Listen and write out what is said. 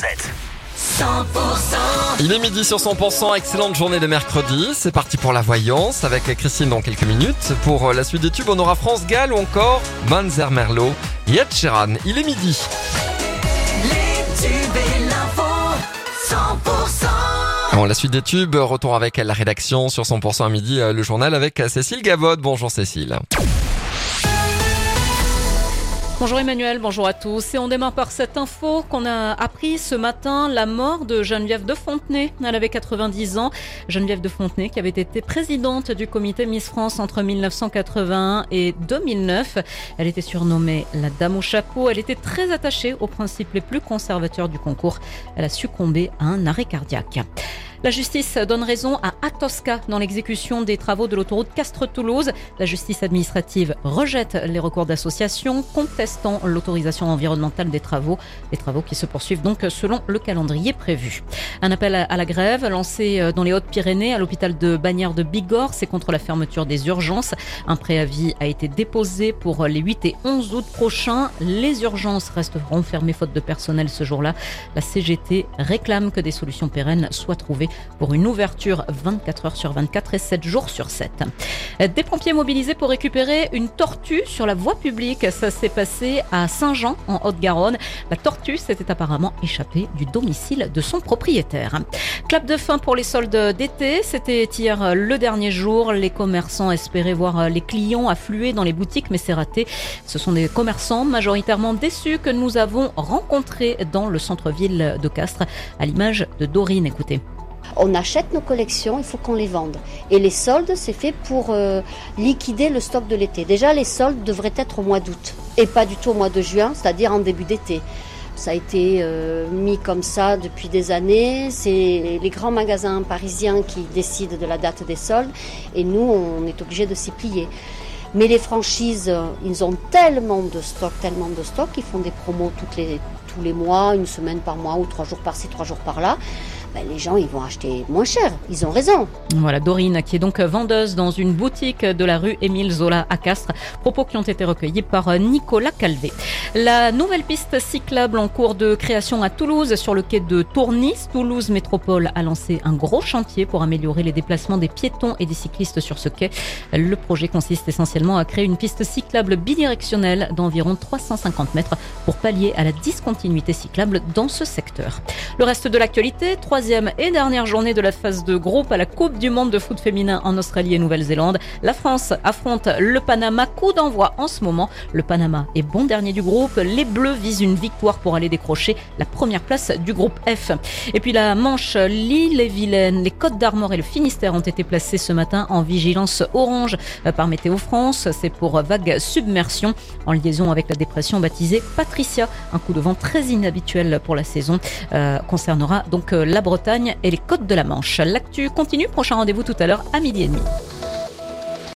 7. Il est midi sur 100%, excellente journée de mercredi. C'est parti pour la voyance avec Christine dans quelques minutes. Pour la suite des tubes, on aura France Gall ou encore Manzer Merlot Ed Sheeran. Il est midi. Les tubes et l'info, 100%. Bon, la suite des tubes, retour avec la rédaction sur 100% à midi, euh, le journal avec Cécile Gavod. Bonjour Cécile. Bonjour Emmanuel, bonjour à tous. Et on démarre par cette info qu'on a appris ce matin, la mort de Geneviève de Fontenay. Elle avait 90 ans. Geneviève de Fontenay qui avait été présidente du comité Miss France entre 1981 et 2009. Elle était surnommée la Dame au chapeau. Elle était très attachée aux principes les plus conservateurs du concours. Elle a succombé à un arrêt cardiaque. La justice donne raison à Atosca dans l'exécution des travaux de l'autoroute Castres-Toulouse. La justice administrative rejette les recours d'association contestant l'autorisation environnementale des travaux. Les travaux qui se poursuivent donc selon le calendrier prévu. Un appel à la grève lancé dans les Hautes-Pyrénées à l'hôpital de Bagnères de Bigorre. C'est contre la fermeture des urgences. Un préavis a été déposé pour les 8 et 11 août prochains. Les urgences resteront fermées faute de personnel ce jour-là. La CGT réclame que des solutions pérennes soient trouvées pour une ouverture 24 heures sur 24 et 7 jours sur 7. Des pompiers mobilisés pour récupérer une tortue sur la voie publique. Ça s'est passé à Saint-Jean en Haute-Garonne. La tortue s'était apparemment échappée du domicile de son propriétaire. Clap de fin pour les soldes d'été. C'était hier le dernier jour. Les commerçants espéraient voir les clients affluer dans les boutiques, mais c'est raté. Ce sont des commerçants majoritairement déçus que nous avons rencontrés dans le centre-ville de Castres, à l'image de Dorine. Écoutez. On achète nos collections, il faut qu'on les vende. Et les soldes, c'est fait pour euh, liquider le stock de l'été. Déjà, les soldes devraient être au mois d'août et pas du tout au mois de juin, c'est-à-dire en début d'été. Ça a été euh, mis comme ça depuis des années. C'est les grands magasins parisiens qui décident de la date des soldes et nous, on est obligé de s'y plier. Mais les franchises, ils ont tellement de stock, tellement de stock, ils font des promos tous les mois, une semaine par mois ou trois jours par-ci, trois jours par-là ben, les gens ils vont acheter moins cher. Ils ont raison. Voilà, Dorine, qui est donc vendeuse dans une boutique de la rue Émile Zola à Castres. Propos qui ont été recueillis par Nicolas Calvé. La nouvelle piste cyclable en cours de création à Toulouse sur le quai de Tournis. Toulouse Métropole a lancé un gros chantier pour améliorer les déplacements des piétons et des cyclistes sur ce quai. Le projet consiste essentiellement à créer une piste cyclable bidirectionnelle d'environ 350 mètres pour pallier à la discontinuité cyclable dans ce secteur. Le reste de l'actualité, troisième et dernière journée de la phase de groupe à la Coupe du monde de foot féminin en Australie et Nouvelle-Zélande. La France affronte le Panama. Coup d'envoi en ce moment. Le Panama est bon dernier du groupe. Les Bleus visent une victoire pour aller décrocher la première place du groupe F. Et puis la Manche, l'île et Vilaine, les Côtes d'Armor et le Finistère ont été placés ce matin en vigilance orange par Météo France. C'est pour vague submersion en liaison avec la dépression baptisée Patricia. Un coup de vent très inhabituel pour la saison euh, concernera donc la Bretagne et les côtes de la Manche. L'actu continue, prochain rendez-vous tout à l'heure à midi et demi.